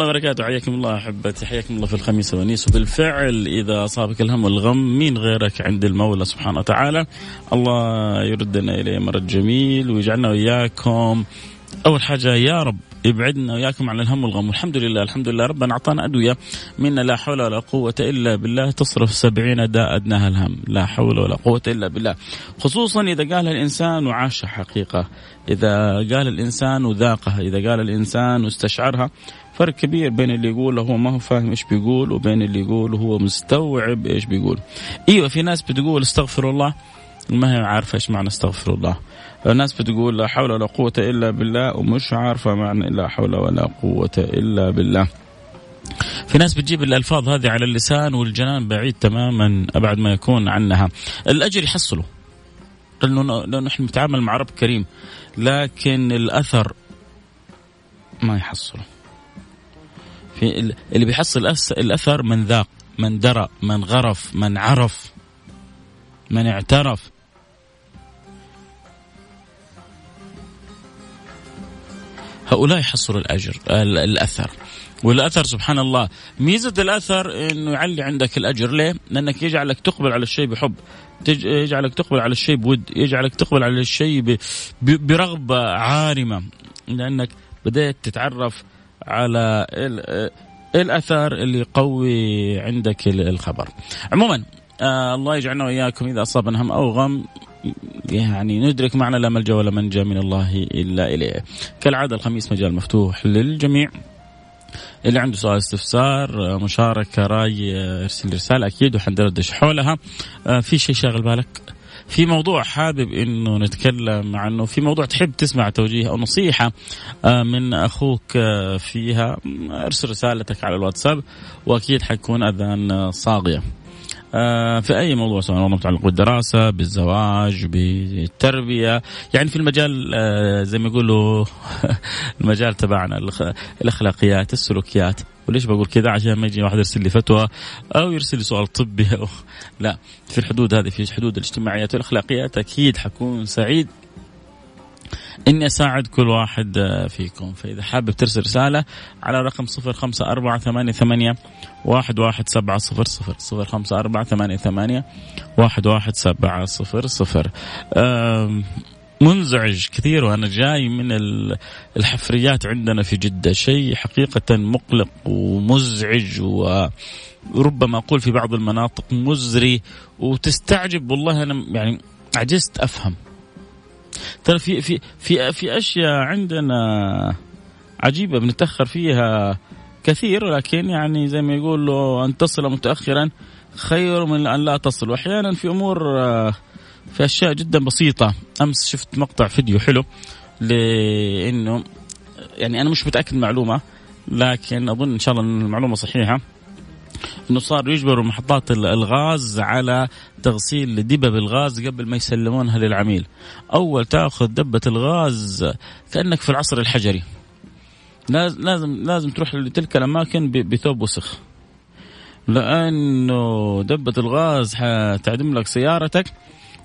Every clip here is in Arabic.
الله وبركاته. حياكم الله أحبتي. حياكم الله في الخميس والونيس وبالفعل إذا أصابك الهم والغم مين غيرك عند المولى سبحانه وتعالى الله يردنا إليه مرد جميل ويجعلنا وإياكم. أول حاجة يا رب يبعدنا وإياكم عن الهم والغم. والحمد لله الحمد لله. ربنا أعطانا أدوية. منا لا حول ولا قوة إلا بالله. تصرف سبعين داء أدناها الهم. لا حول ولا قوة إلا بالله. خصوصا إذا قالها الإنسان وعاش حقيقة. إذا قال الإنسان وذاقها. إذا قال الإنسان واستشعرها فرق كبير بين اللي يقول هو ما هو فاهم إيش بيقول وبين اللي يقول هو مستوعب إيش بيقول. إيوه في ناس بتقول استغفر الله ما هي عارفة إيش معنى استغفر الله. الناس بتقول لا حول ولا قوة إلا بالله ومش عارفة معنى لا حول ولا قوة إلا بالله. في ناس بتجيب الألفاظ هذه على اللسان والجنان بعيد تماما أبعد ما يكون عنها. الأجر يحصله لأنه نحن نتعامل مع رب كريم لكن الأثر ما يحصله في اللي بيحصل الأثر من ذاق من درى من غرف من عرف من اعترف. هؤلاء يحصلوا الأجر الأثر. والأثر سبحان الله ميزة الأثر إنه يعلي عندك الأجر. ليه؟ لأنك يجعلك تقبل على الشيء بحب يجعلك تقبل على الشيء بود يجعلك تقبل على الشيء برغبة عارمة. لأنك بدأت تتعرف على الاثر اللي يقوي عندك الخبر. عموما آه الله يجعلنا وإياكم إذا أصابنا هم أو غم يعني ندرك معنى لا ملجأ ولا منجأ من الله إلا إليه. كالعادة الخميس مجال مفتوح للجميع. اللي عنده سؤال استفسار مشاركة رأي ارسل رسالة أكيد وحندردش حولها في شيء شاغل بالك في موضوع حابب إنه نتكلم عنه في موضوع تحب تسمع توجيه أو نصيحة آه، من أخوك آه، فيها أرسل رسالتك على الواتساب وأكيد حيكون أذان صاغية. آه، في أي موضوع سواء متعلق بالدراسة بالزواج بالتربية يعني في المجال زي ما يقولوا المجال تبعنا الأخلاقيات السلوكيات. وليش بقول كذا؟ عشان ما يجي واحد يرسل لي فتوى أو يرسل لي سؤال طبي أو لا في الحدود هذه في الحدود الاجتماعيات والأخلاقيات أكيد حكون سعيد إني أساعد كل واحد آه، فيكم. فإذا حابب ترسل رسالة على رقم 05488 11700 05488 11700 منزعج كثير وأنا جاي من الحفريات عندنا في جدة شيء حقيقة مقلق ومزعج وربما أقول في بعض المناطق مزري وتستعجب. والله أنا يعني عجزت أفهم. ترى في في في في أشياء عندنا عجيبة بنتأخر فيها كثير لكن يعني زي ما يقولوا أن تصل متاخرا خير من أن لا تصل. واحيانا في أمور في أشياء جدا بسيطة أمس شفت مقطع فيديو حلو لإنه يعني أنا مش متأكد معلومه لكن أظن إن شاء الله إن المعلومة صحيحة إنه صار يجبروا محطات الغاز على تغسيل دبب الغاز قبل ما يسلمونها للعميل. أول تأخذ دبة الغاز كأنك في العصر الحجري. لازم لازم تروح لتلك الأماكن بثوب وسخ. لأنه دبة الغاز حتعدم لك سيارتك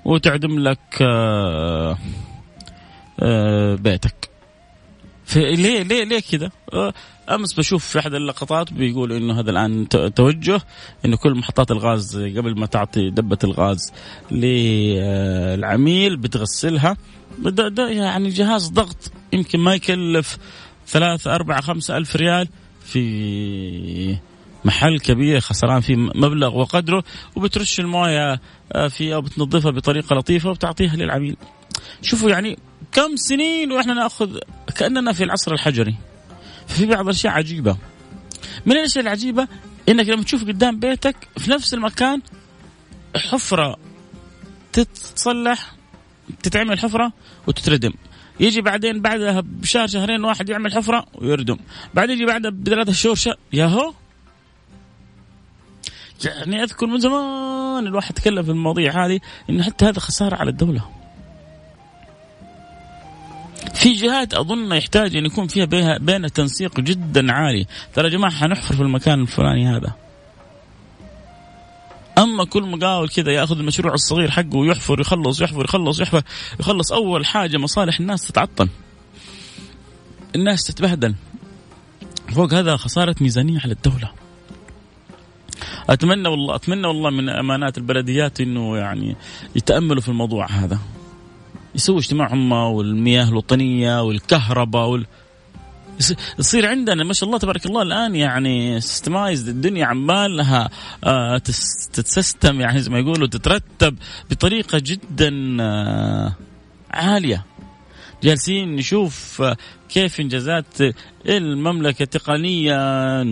وتعدم لك آه، آه، بيتك ليه ليه ليه كذا؟ آه، أمس بشوف في أحد اللقطات بيقول إنه هذا الآن توجه إنه كل محطات الغاز قبل ما تعطي دبة الغاز للعميل بتغسلها ده, ده يعني جهاز ضغط يمكن ما يكلف ثلاثة أربعة خمسة ألف ريال في محل كبير خسران فيه مبلغ وقدره وبترش الموية آه، فيه أو بتنظفها بطريقة لطيفة وبتعطيها للعميل. شوفوا يعني كم سنين وإحنا نأخذ كأننا في العصر الحجري. في بعض الأشياء عجيبة. من الأشياء العجيبة إنك لما تشوف قدام بيتك في نفس المكان حفرة تتصلح تتعمل حفرة وتتردم يجي بعدين بعدها بشهر شهرين واحد يعمل حفرة ويردم بعدين يجي بعدها بثلاثة شهور شهر ياهو يعني أذكر من زمان الواحد تكلم في المواضيع هذه انه حتى هذا خسارة على الدولة. في جهات أظن يحتاج أن يكون فيها بينها بين تنسيق جدا عالي. ترى يا جماعة حنحفر في المكان الفلاني هذا. أما كل مقاول كذا يأخذ المشروع الصغير حقه ويحفر يخلص يحفر يخلص يحفر يخلص أول حاجة مصالح الناس تتعطل. الناس تتبهدل. فوق هذا خسارة ميزانية على الدولة. أتمنى والله أتمنى والله من أمانات البلديات إنه يعني يتأملوا في الموضوع هذا. يسوي اجتماع هم والمياه الوطنية والكهرباء وال... يصير عندنا ما شاء الله تبارك الله الآن يعني سيستمايز الدنيا عمالها آه تتسيستم يعني زي ما يقولوا تترتب بطريقة جدا آه عالية. جالسين نشوف كيف انجازات المملكة تقنيا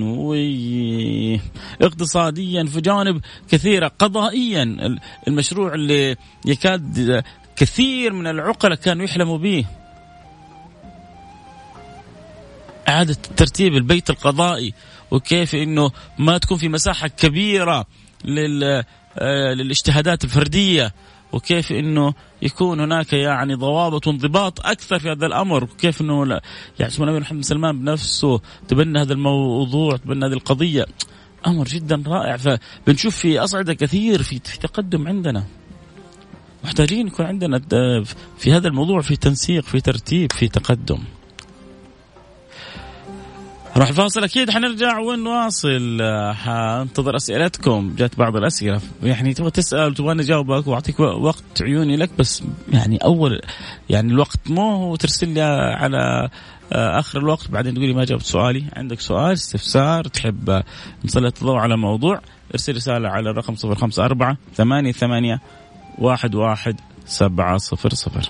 واقتصاديا في جوانب كثيرة. قضائيا المشروع اللي يكاد كثير من العقلاء كانوا يحلموا به. إعادة ترتيب البيت القضائي وكيف أنه ما تكون في مساحة كبيرة آه، للاجتهادات الفردية. وكيف إنه يكون هناك يعني ضوابط وانضباط أكثر في هذا الأمر وكيف إنه يعني سمو النبي محمد سلمان بنفسه تبنى هذا الموضوع تبنى هذه القضية. أمر جدا رائع. فبنشوف في أصعدة كثير في في تقدم عندنا. محتاجين يكون عندنا في هذا الموضوع في تنسيق في ترتيب في تقدم. راح فاصل أكيد حنرجع ونواصل. حانتظر أسئلتكم. جات بعض الأسئلة. يعني تبغى تسأل وتبغى اجاوبك وأعطيك وقت عيوني لك بس يعني أول يعني الوقت مو ترسل لي على آخر الوقت. بعدين تقولي ما جاوبت سؤالي. عندك سؤال استفسار تحب نسلط الضوء على موضوع ارسل رسالة على الرقم 054 ثمانية ثمانية واحد واحد سبعة صفر صفر.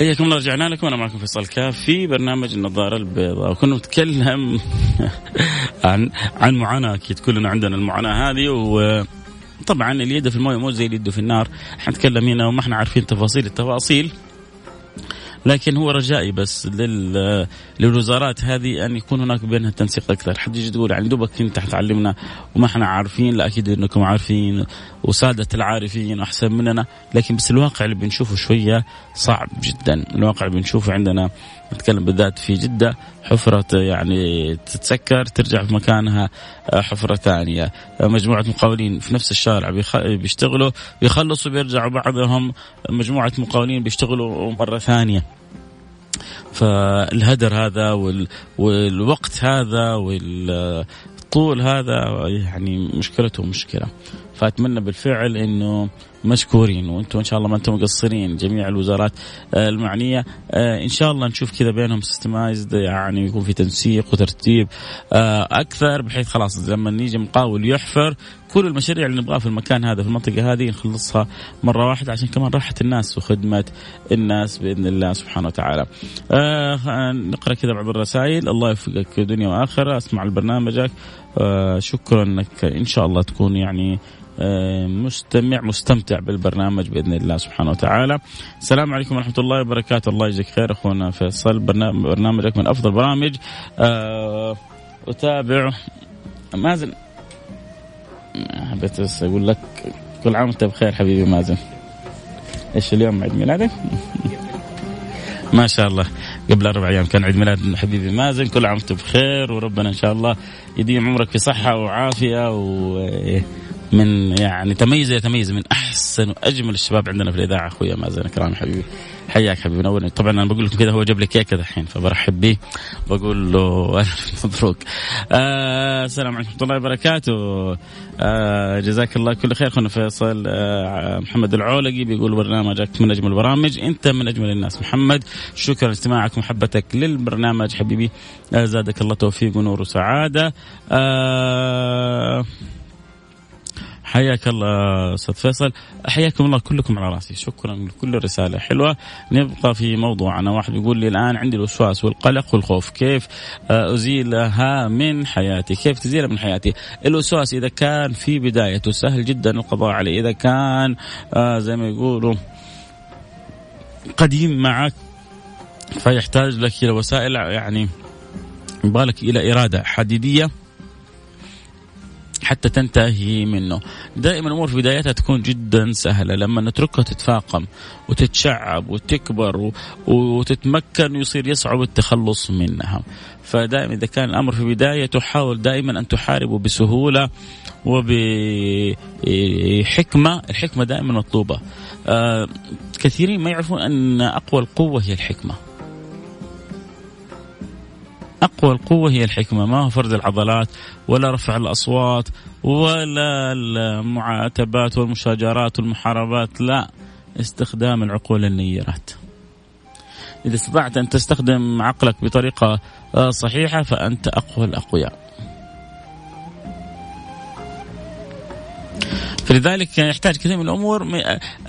حياكم الله رجعنا لكم. أنا معكم فيصل كاف في برنامج النظارة البيضاء. وكنا نتكلم عن عن معاناة أكيد كلنا عندنا المعاناة هذه. و طبعا اليد في المويه مو زي اليد في النار. حنتكلم هنا وما إحنا عارفين تفاصيل التفاصيل. لكن هو رجائي بس لل... للوزارات هذه أن يكون هناك بينها تنسيق أكثر، حد يجي تقول يعني دوبك انت حتعلمنا وما إحنا عارفين، لا أكيد إنكم عارفين وسادة العارفين احسن مننا، لكن بس الواقع اللي بنشوفه شوية صعب جدا، الواقع اللي بنشوفه عندنا نتكلم بالذات في جدة. حفرة يعني تتسكر ترجع في مكانها آه، حفرة ثانية. آه، مجموعة مقاولين في نفس الشارع بيشتغلوا بيخلصوا بيرجعوا بعضهم. مجموعة مقاولين بيشتغلوا مرة ثانية. فالهدر هذا والوقت هذا والطول هذا يعني مشكلته مشكلة. فأتمنى بالفعل إنه مشكورين وأنتم إن شاء الله ما أنتم مقصرين جميع الوزارات آه، المعنية. آه، إن شاء الله نشوف كذا بينهم سيستمايزد يعني يكون في تنسيق وترتيب آه، أكثر بحيث خلاص لما نيجي مقاول يحفر كل المشاريع اللي نبغاها في المكان هذا في المنطقة هذه نخلصها مرة واحدة عشان كمان راحة الناس وخدمة الناس بإذن الله سبحانه وتعالى. آه نقرأ كذا بعض الرسائل. الله يوفقك دنيا وآخرة. أسمع لبرنامجك آه شكرا انك إن شاء الله تكون يعني مستمع مستمتع بالبرنامج بإذن الله سبحانه وتعالى. السلام عليكم ورحمة الله وبركاته، الله يجزيك خير أخونا فيصل برنامجك من أفضل برامج آه، أتابع مازن حبيت بس أقول لك كل عام وأنت بخير حبيبي مازن. إيش اليوم عيد ميلادك؟ ما شاء الله قبل أربع أيام كان عيد ميلاد حبيبي مازن كل عام وأنت بخير وربنا إن شاء الله يديم عمرك في صحه وعافيه ومن يعني تميز يتميز من أحسن وأجمل الشباب عندنا في الإذاعة. أخويا مازن كرام حبيبي. حياك حبيبي نورني. طبعا أنا بقول لكم كذا هو جاب لي كيكة الحين فبرحب به بقول له الف مبروك. آه السلام عليكم ورحمة الله وبركاته. آه جزاك الله كل خير. أخونا فيصل آه محمد العولقي بيقول برنامجك من أجمل البرامج. أنت من أجمل الناس. محمد شكرا لاستماعك ومحبتك للبرنامج. حبيبي آه زادك الله توفيق ونور وسعادة. آه حياك الله أستاذ فيصل. حياكم الله كلكم على راسي. شكرا لكل رسالة حلوة. نبقى في موضوعنا. واحد يقول لي الآن عندي الوسواس والقلق والخوف. كيف أزيلها من حياتي؟ كيف تزيلها من حياتي؟ الوسواس إذا كان في بدايته سهل جدا القضاء عليه. إذا كان آه زي ما يقولوا قديم معك فيحتاج لك إلى وسائل يعني يبالك إلى إرادة حديدية. حتى تنتهي منه. دائما الأمور في بدايتها تكون جدا سهلة. لما نتركها تتفاقم وتتشعب وتكبر وتتمكن ويصير يصعب التخلص منها. فدائما إذا كان الأمر في بدايته حاول دائما أن تحاربه بسهولة وبحكمة. الحكمة دائما مطلوبة. آه كثيرين ما يعرفون أن أقوى القوة هي الحكمة. أقوى القوة هي الحكمة. ما هو فرد العضلات ولا رفع الأصوات ولا المعاتبات والمشاجرات والمحاربات لا. استخدام العقول النيرات إذا استطعت أن تستخدم عقلك بطريقة صحيحة فأنت أقوى الأقوياء. فلذلك يحتاج كثير من الأمور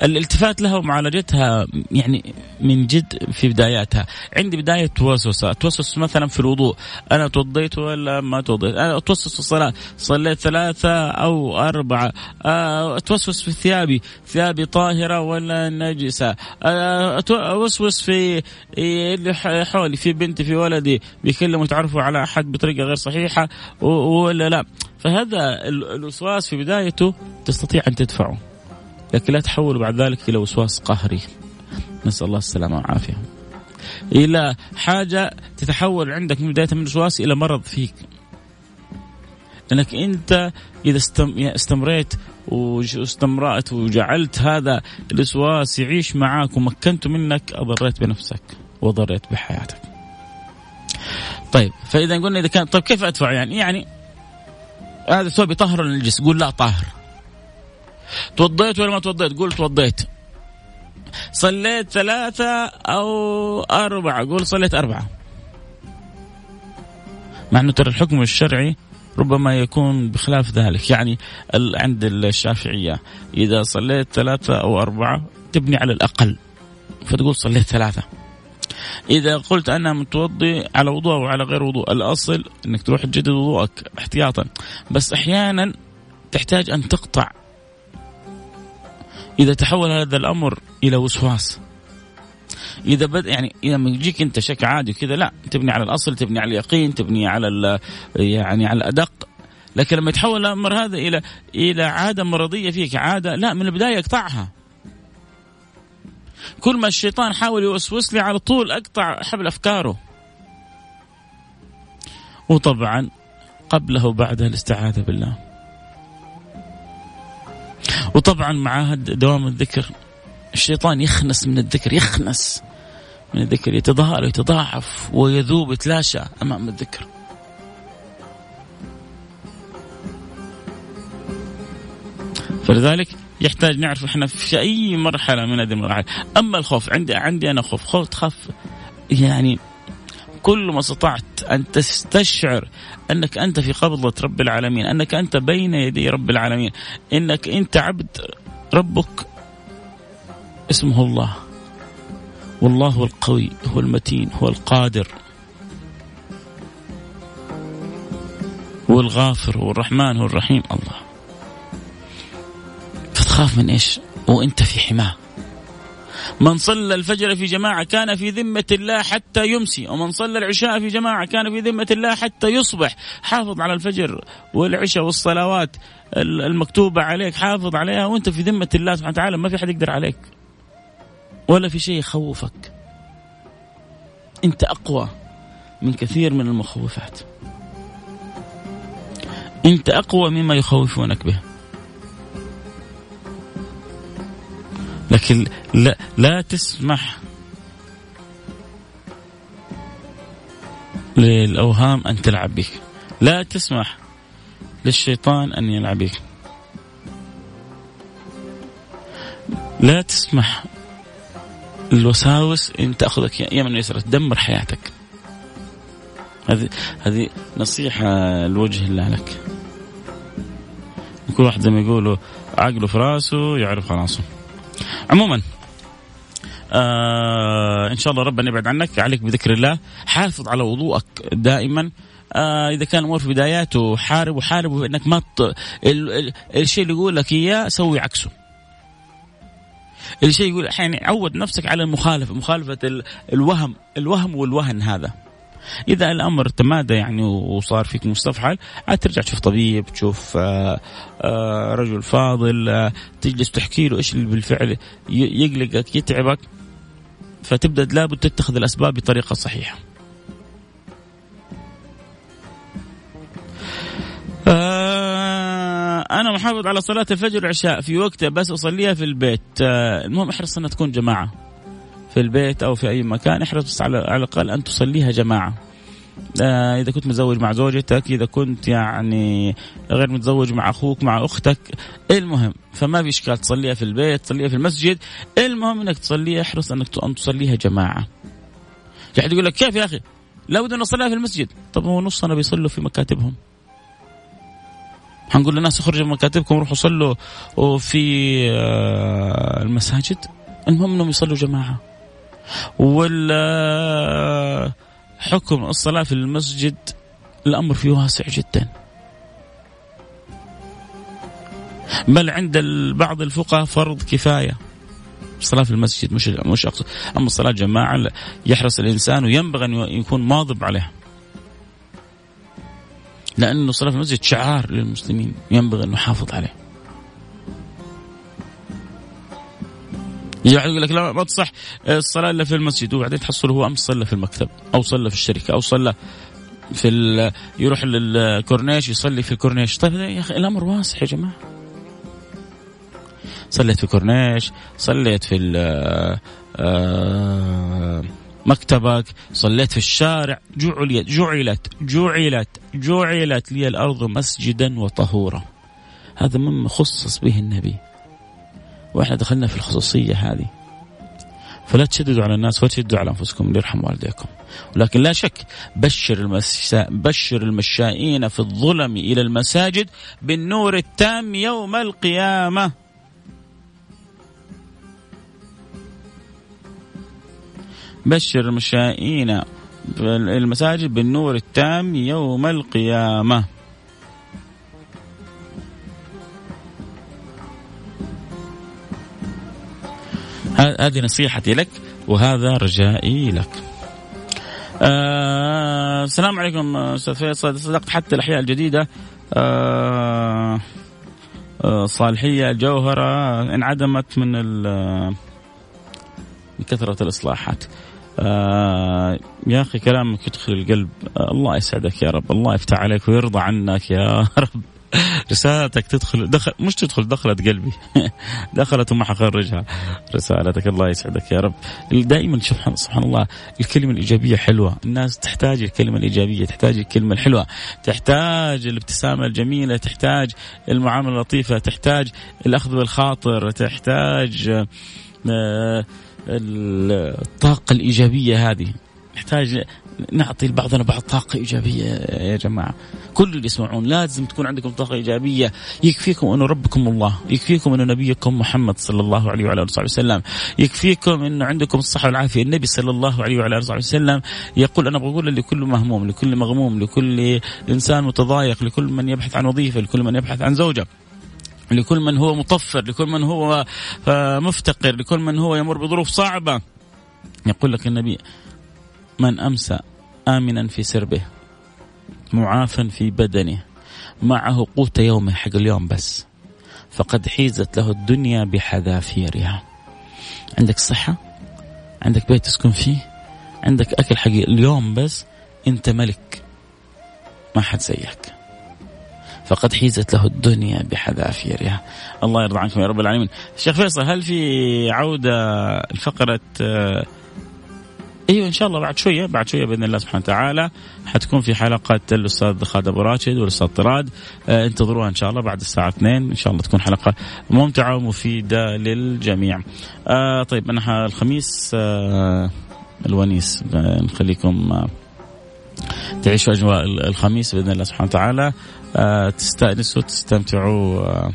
الالتفات لها ومعالجتها يعني من جد في بداياتها. عندي بداية توسوس اتوسوس مثلا في الوضوء. أنا توضيت ولا ما توضيت؟ أنا اتوسوس في الصلاة. صليت ثلاثة أو أربعة. أتوسوس في ثيابي. ثيابي طاهرة ولا نجسة. اتوسوس في اللي حولي في بنتي في ولدي. بيكلموا يتعرفوا على أحد بطريقة غير صحيحة ولا لا. فهذا الوسواس في بدايته تستطيع أن تدفعه لكن لا تحول بعد ذلك إلى وسواس قهري نسأل الله السلامة والعافية إلى حاجة تتحول عندك من بداية من الوسواس إلى مرض فيك لأنك أنت إذا استمريت واستمرأت وجعلت هذا الوسواس يعيش معك ومكنته منك أضريت بنفسك وضريت بحياتك. طيب فإذا قلنا إذا كان طيب كيف أدفع يعني؟ يعني هذا الثوب يطهر النجس قول لا طاهر. توضيت ولا ما توضيت؟ قول توضيت. صليت ثلاثة أو أربعة؟ قول صليت أربعة. مع أنه ترى الحكم الشرعي ربما يكون بخلاف ذلك. يعني عند الشافعية إذا صليت ثلاثة أو أربعة تبني على الأقل. فتقول صليت ثلاثة. إذا قلت أنا متوضي على وضوء أو على غير وضوء الأصل أنك تروح تجدد وضوءك احتياطا. بس أحيانا تحتاج أن تقطع. إذا تحول هذا الأمر إلى وسواس. إذا بد يعني إذا ما يجيك أنت شك عادي كذا لا تبني على الأصل تبني على اليقين تبني على يعني على الأدق. لكن لما يتحول الأمر هذا إلى إلى عادة مرضية فيك عادة لا من البداية اقطعها. كل ما الشيطان حاول يوسوس لي على طول أقطع حبل أفكاره. وطبعا قبله وبعدها الاستعاذة بالله. وطبعا مع دوام الذكر. الشيطان يخنس من الذكر يخنس من الذكر. يتظاهر ويتضاعف ويذوب يتلاشى أمام الذكر. فلذلك يحتاج نعرف إحنا في اي مرحلة من هذه المراحل. أما الخوف عندي عندي أنا خوف. خوف تخاف. يعني كل ما استطعت أن تستشعر أنك أنت في قبضة رب العالمين أنك أنت بين يدي رب العالمين إنك أنت عبد ربك اسمه الله. والله هو القوي هو المتين هو القادر هو الغافر هو الرحمن هو الرحيم. الله. تخاف من إيش؟ وانت في حماة. من صلى الفجر في جماعة كان في ذمة الله حتى يمسي ومن صلى العشاء في جماعة كان في ذمة الله حتى يصبح. حافظ على الفجر والعشاء والصلوات المكتوبة عليك حافظ عليها وأنت في ذمة الله سبحانه وتعالى ما في حد يقدر عليك. ولا في شيء يخوفك. أنت أقوى من كثير من المخوفات. أنت أقوى مما يخوفونك به. لكن لا, لا تسمح للأوهام أن تلعب بك. لا تسمح للشيطان أن يلعب بك. لا تسمح الوساوس إن تأخذك يمن ويسرى تدمر حياتك. هذه هذه نصيحة لوجه الله لك. كل واحد زي ما يقولوا عقله في راسه يعرف خلاصه عموما آه إن شاء الله ربنا يبعد عنك عليك بذكر الله. حافظ على وضوءك دائما. آه إذا كان الأمور في بداياته حارب وحارب إنك ما ت... الشيء اللي يقول لك إياه سوي عكسه. الشيء يقول أحيانا عود نفسك على المخالفة مخالفة الوهم الوهم والوهن هذا. إذا الأمر تمادى يعني وصار فيك مستفحل عاد ترجع تشوف طبيب تشوف آه، آه، رجل فاضل آه، تجلس تحكي له إيش اللي بالفعل يقلقك يتعبك فتبدأ لابد تتخذ الأسباب بطريقة صحيحة. أنا محافظ على صلاة الفجر والعشاء في وقتها بس أصليها في البيت المهم إحرص إنها تكون جماعة في البيت أو في أي مكان احرص على على الأقل أن تصليها جماعة. آه إذا كنت متزوج مع زوجتك إذا كنت يعني غير متزوج مع أخوك مع أختك المهم فما في إشكال تصليها في البيت تصليها في المسجد المهم إنك تصليها احرص أنك أن تصليها جماعة. يعني يقول لك كيف يا أخي؟ لابد أن نصليها في المسجد. طب هو نصنا بيصلوا في مكاتبهم. حنقول للناس اخرجوا من مكاتبكم روحوا صلوا في آه، المساجد. المهم إنهم يصلوا جماعة. ولا حكم الصلاة في المسجد؟ الأمر فيه واسع جدا. بل عند بعض الفقهاء فرض كفاية. الصلاة في المسجد مش مش أقصد. أما الصلاة جماعة يحرص الإنسان وينبغي أن يكون ماضب عليها. لأنه الصلاة في المسجد شعار للمسلمين. ينبغي أن نحافظ عليه. يعني يقول لك لا ما تصح الصلاة إلا في المسجد. وبعدين تحصله هو امس صلى في المكتب أو صلى في الشركة أو صلى في يروح للكورنيش يصلي في الكورنيش. طيب يا أخي الأمر واسع يا جماعة. صليت في كورنيش صليت في آه، مكتبك صليت في الشارع. جعلت جعلت جعلت جعلت لي الأرض مسجدا وطهورا. هذا مما خصص به النبي. وإحنا دخلنا في الخصوصية هذه. فلا تشددوا على الناس ولا تشدوا على أنفسكم ليرحم والديكم. ولكن لا شك بشر المسا... بشر المشائين في الظلم إلى المساجد بالنور التام يوم القيامة. بشر المشائين في المساجد بالنور التام يوم القيامة. هذه نصيحتي لك وهذا رجائي لك. آه السلام عليكم أستاذ فيصل. صدقت حتى الأحياء الجديدة آه آه صالحية الجوهره انعدمت من من كثرة الإصلاحات. آه يا أخي كلامك يدخل القلب. آه الله يسعدك يا رب. الله يفتح عليك ويرضى عنك يا رب. رسالتك تدخل دخل مش تدخل دخلت قلبي. دخلت وما حخرجها. رسالتك الله يسعدك يا رب. دائما سبحان الله الكلمة الإيجابية حلوة. الناس تحتاج الكلمة الإيجابية تحتاج الكلمة الحلوة. تحتاج الابتسامة الجميلة تحتاج المعاملة اللطيفة تحتاج الأخذ بالخاطر تحتاج آه، الطاقة الإيجابية هذه. نحتاج نعطي لبعضنا بعض طاقة إيجابية يا جماعة. كل اللي يسمعون لازم تكون عندكم طاقة إيجابية. يكفيكم أنه ربكم الله. يكفيكم أنه نبيكم محمد صلى الله عليه وعلى آله وصحبه وسلم. يكفيكم أنه عندكم الصحة والعافية. النبي صلى الله عليه وعلى آله وصحبه وسلم يقول أنا بقول لكل مهموم لكل مغموم لكل إنسان متضايق لكل من يبحث عن وظيفة لكل من يبحث عن زوجة. لكل من هو مطفر لكل من هو مفتقر لكل من هو يمر بظروف صعبة. يقول لك النبي من أمسى آمنا في سربه معافا في بدنه معه قوت يومه حق اليوم بس. فقد حيزت له الدنيا بحذافيرها. عندك صحة؟ عندك بيت تسكن فيه؟ عندك أكل حق اليوم بس؟ أنت ملك ما حد زيك. فقد حيزت له الدنيا بحذافيرها. الله يرضى عنكم يا رب العالمين. الشيخ فيصل هل في عودة الفقرة آه إيوه إن شاء الله بعد شوية بعد شوية بإذن الله سبحانه وتعالى حتكون في حلقة الأستاذ خالد أبو راشد والأستاذ طراد. آه انتظروها إن شاء الله بعد الساعة 2 إن شاء الله تكون حلقة ممتعة ومفيدة للجميع. آه طيب أنا الخميس آه الونيس. نخليكم آه تعيشوا أجواء الخميس بإذن الله سبحانه وتعالى. آه تستأنسوا تستمتعوا آه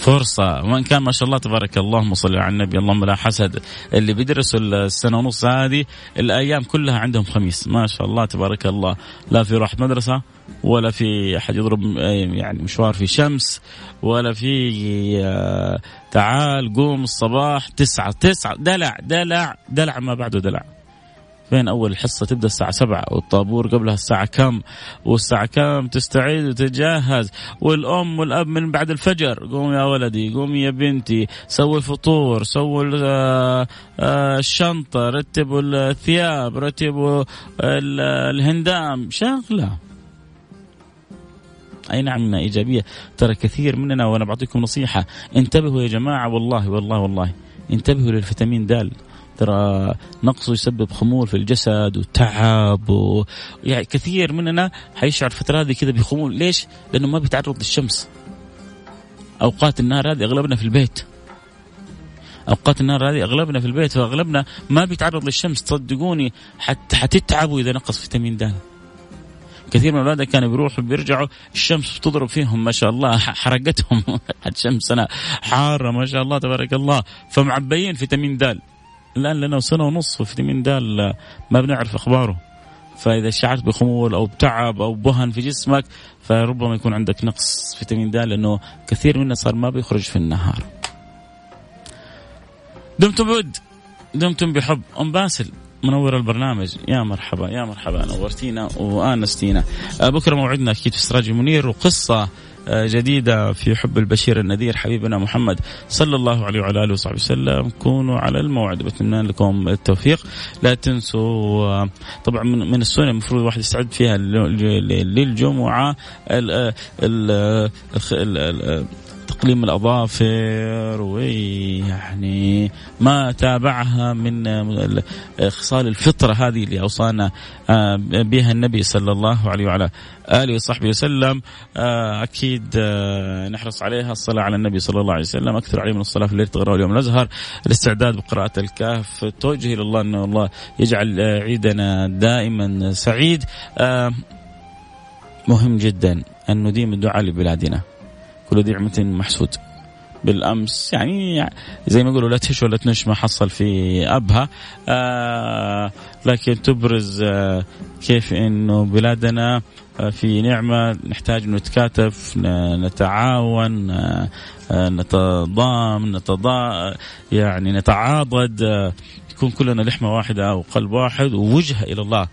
فرصة. وإن كان ما شاء الله تبارك الله اللهم صل على النبي. اللهم لا حسد. اللي بيدرسوا السنة ونص هذه الأيام كلها عندهم خميس. ما شاء الله تبارك الله. لا في راحة مدرسة ولا في أحد يضرب يعني مشوار في شمس ولا في آه، تعال قوم الصباح تسعة. تسعة. دلع دلع دلع ما بعده دلع. فين أول حصة تبدأ الساعة سبعة والطابور قبلها الساعة كم؟ والساعة كم تستعيد وتجهز والأم والأب من بعد الفجر. قوم يا ولدي قوم يا بنتي. سوي فطور سووا آه، آه، الشنطة رتبوا الثياب رتبوا الهندام. شغلة. أي نعم إيجابية. ترى كثير مننا وأنا بعطيكم نصيحة. انتبهوا يا جماعة والله والله والله. انتبهوا للفيتامين د ترى نقصه يسبب خمول في الجسد وتعب و... يعني كثير مننا حيشعر الفترة هذه كذا بخمول. ليش؟ لأنه ما بيتعرض للشمس. أوقات النهار هذه أغلبنا في البيت. أوقات النهار هذه أغلبنا في البيت فاغلبنا ما بيتعرض للشمس. تصدقوني حت حتتعبوا إذا نقص فيتامين د. كثير من الاولاد كانوا بيروحوا بيرجعوا الشمس بتضرب فيهم ما شاء الله حرقتهم. الشمس أنا حارة ما شاء الله تبارك الله. فمعبيين فيتامين د. الآن لنا سنة ونص وفيتامين د ما بنعرف أخباره. فإذا شعرت بخمول أو بتعب أو بهن في جسمك فربما يكون عندك نقص فيتامين د لأنه كثير منا صار ما بيخرج في النهار. دمتم بود دمتم بحب. أم باسل منور البرنامج. يا مرحبا يا مرحبا نورتينا وآنستينا. بكرة موعدنا أكيد في سراج منير وقصة جديدة في حب البشير النذير. حبيبنا محمد صلى الله عليه وعلى آله وصحبه وسلم. كونوا على الموعد. بتمنى لكم التوفيق. لا تنسوا طبعا من السنة المفروض الواحد يستعد فيها للجمعة. تقليم الأظافر ويعني ما تابعها من خصال الفطرة هذه اللي أوصانا آه، بها النبي صلى الله عليه وعلى آله وصحبه وسلم. آه، أكيد آه، نحرص عليها الصلاة على النبي صلى الله عليه وسلم. أكثر عليه من الصلاة في الليل تغرى اليوم الأزهر. الاستعداد بقراءة الكهف. توجه إلى الله أن الله يجعل عيدنا دائما سعيد. مهم جدا أن نديم الدعاء لبلادنا. كل ذي نعمة محسود. بالأمس يعني زي ما يقولوا لا تهش ولا تنش ما حصل في أبها. آه لكن تبرز آه كيف إنه بلادنا آه في نعمة نحتاج نتكاتف نتعاون آه, آه، نتضام نتضا يعني نتعاضد. آه يكون كلنا لحمة واحدة وقلب واحد ووجهه إلى الله.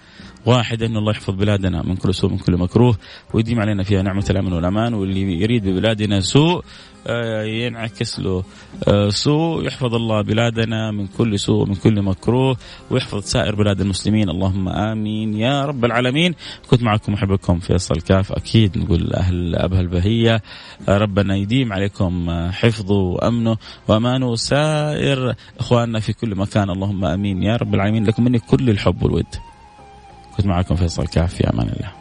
واحد أن الله يحفظ بلادنا من كل سوء من كل مكروه ويديم علينا فيها نعمة الأمن والأمان واللي يريد ببلادنا سوء آه، ينعكس له آه، سوء يحفظ الله بلادنا من كل سوء من كل مكروه ويحفظ سائر بلاد المسلمين. اللهم آمين. يا رب العالمين. كنت معكم أحبكم فيصل كاف أكيد نقول أهل ابها البهيه آه، ربنا يديم عليكم حفظه وأمنه وأمانه سائر إخواننا في كل مكان. اللهم آمين. يا رب العالمين. لكم مني كل الحب والود. كنت معكم فيصل كاف في أمان الله.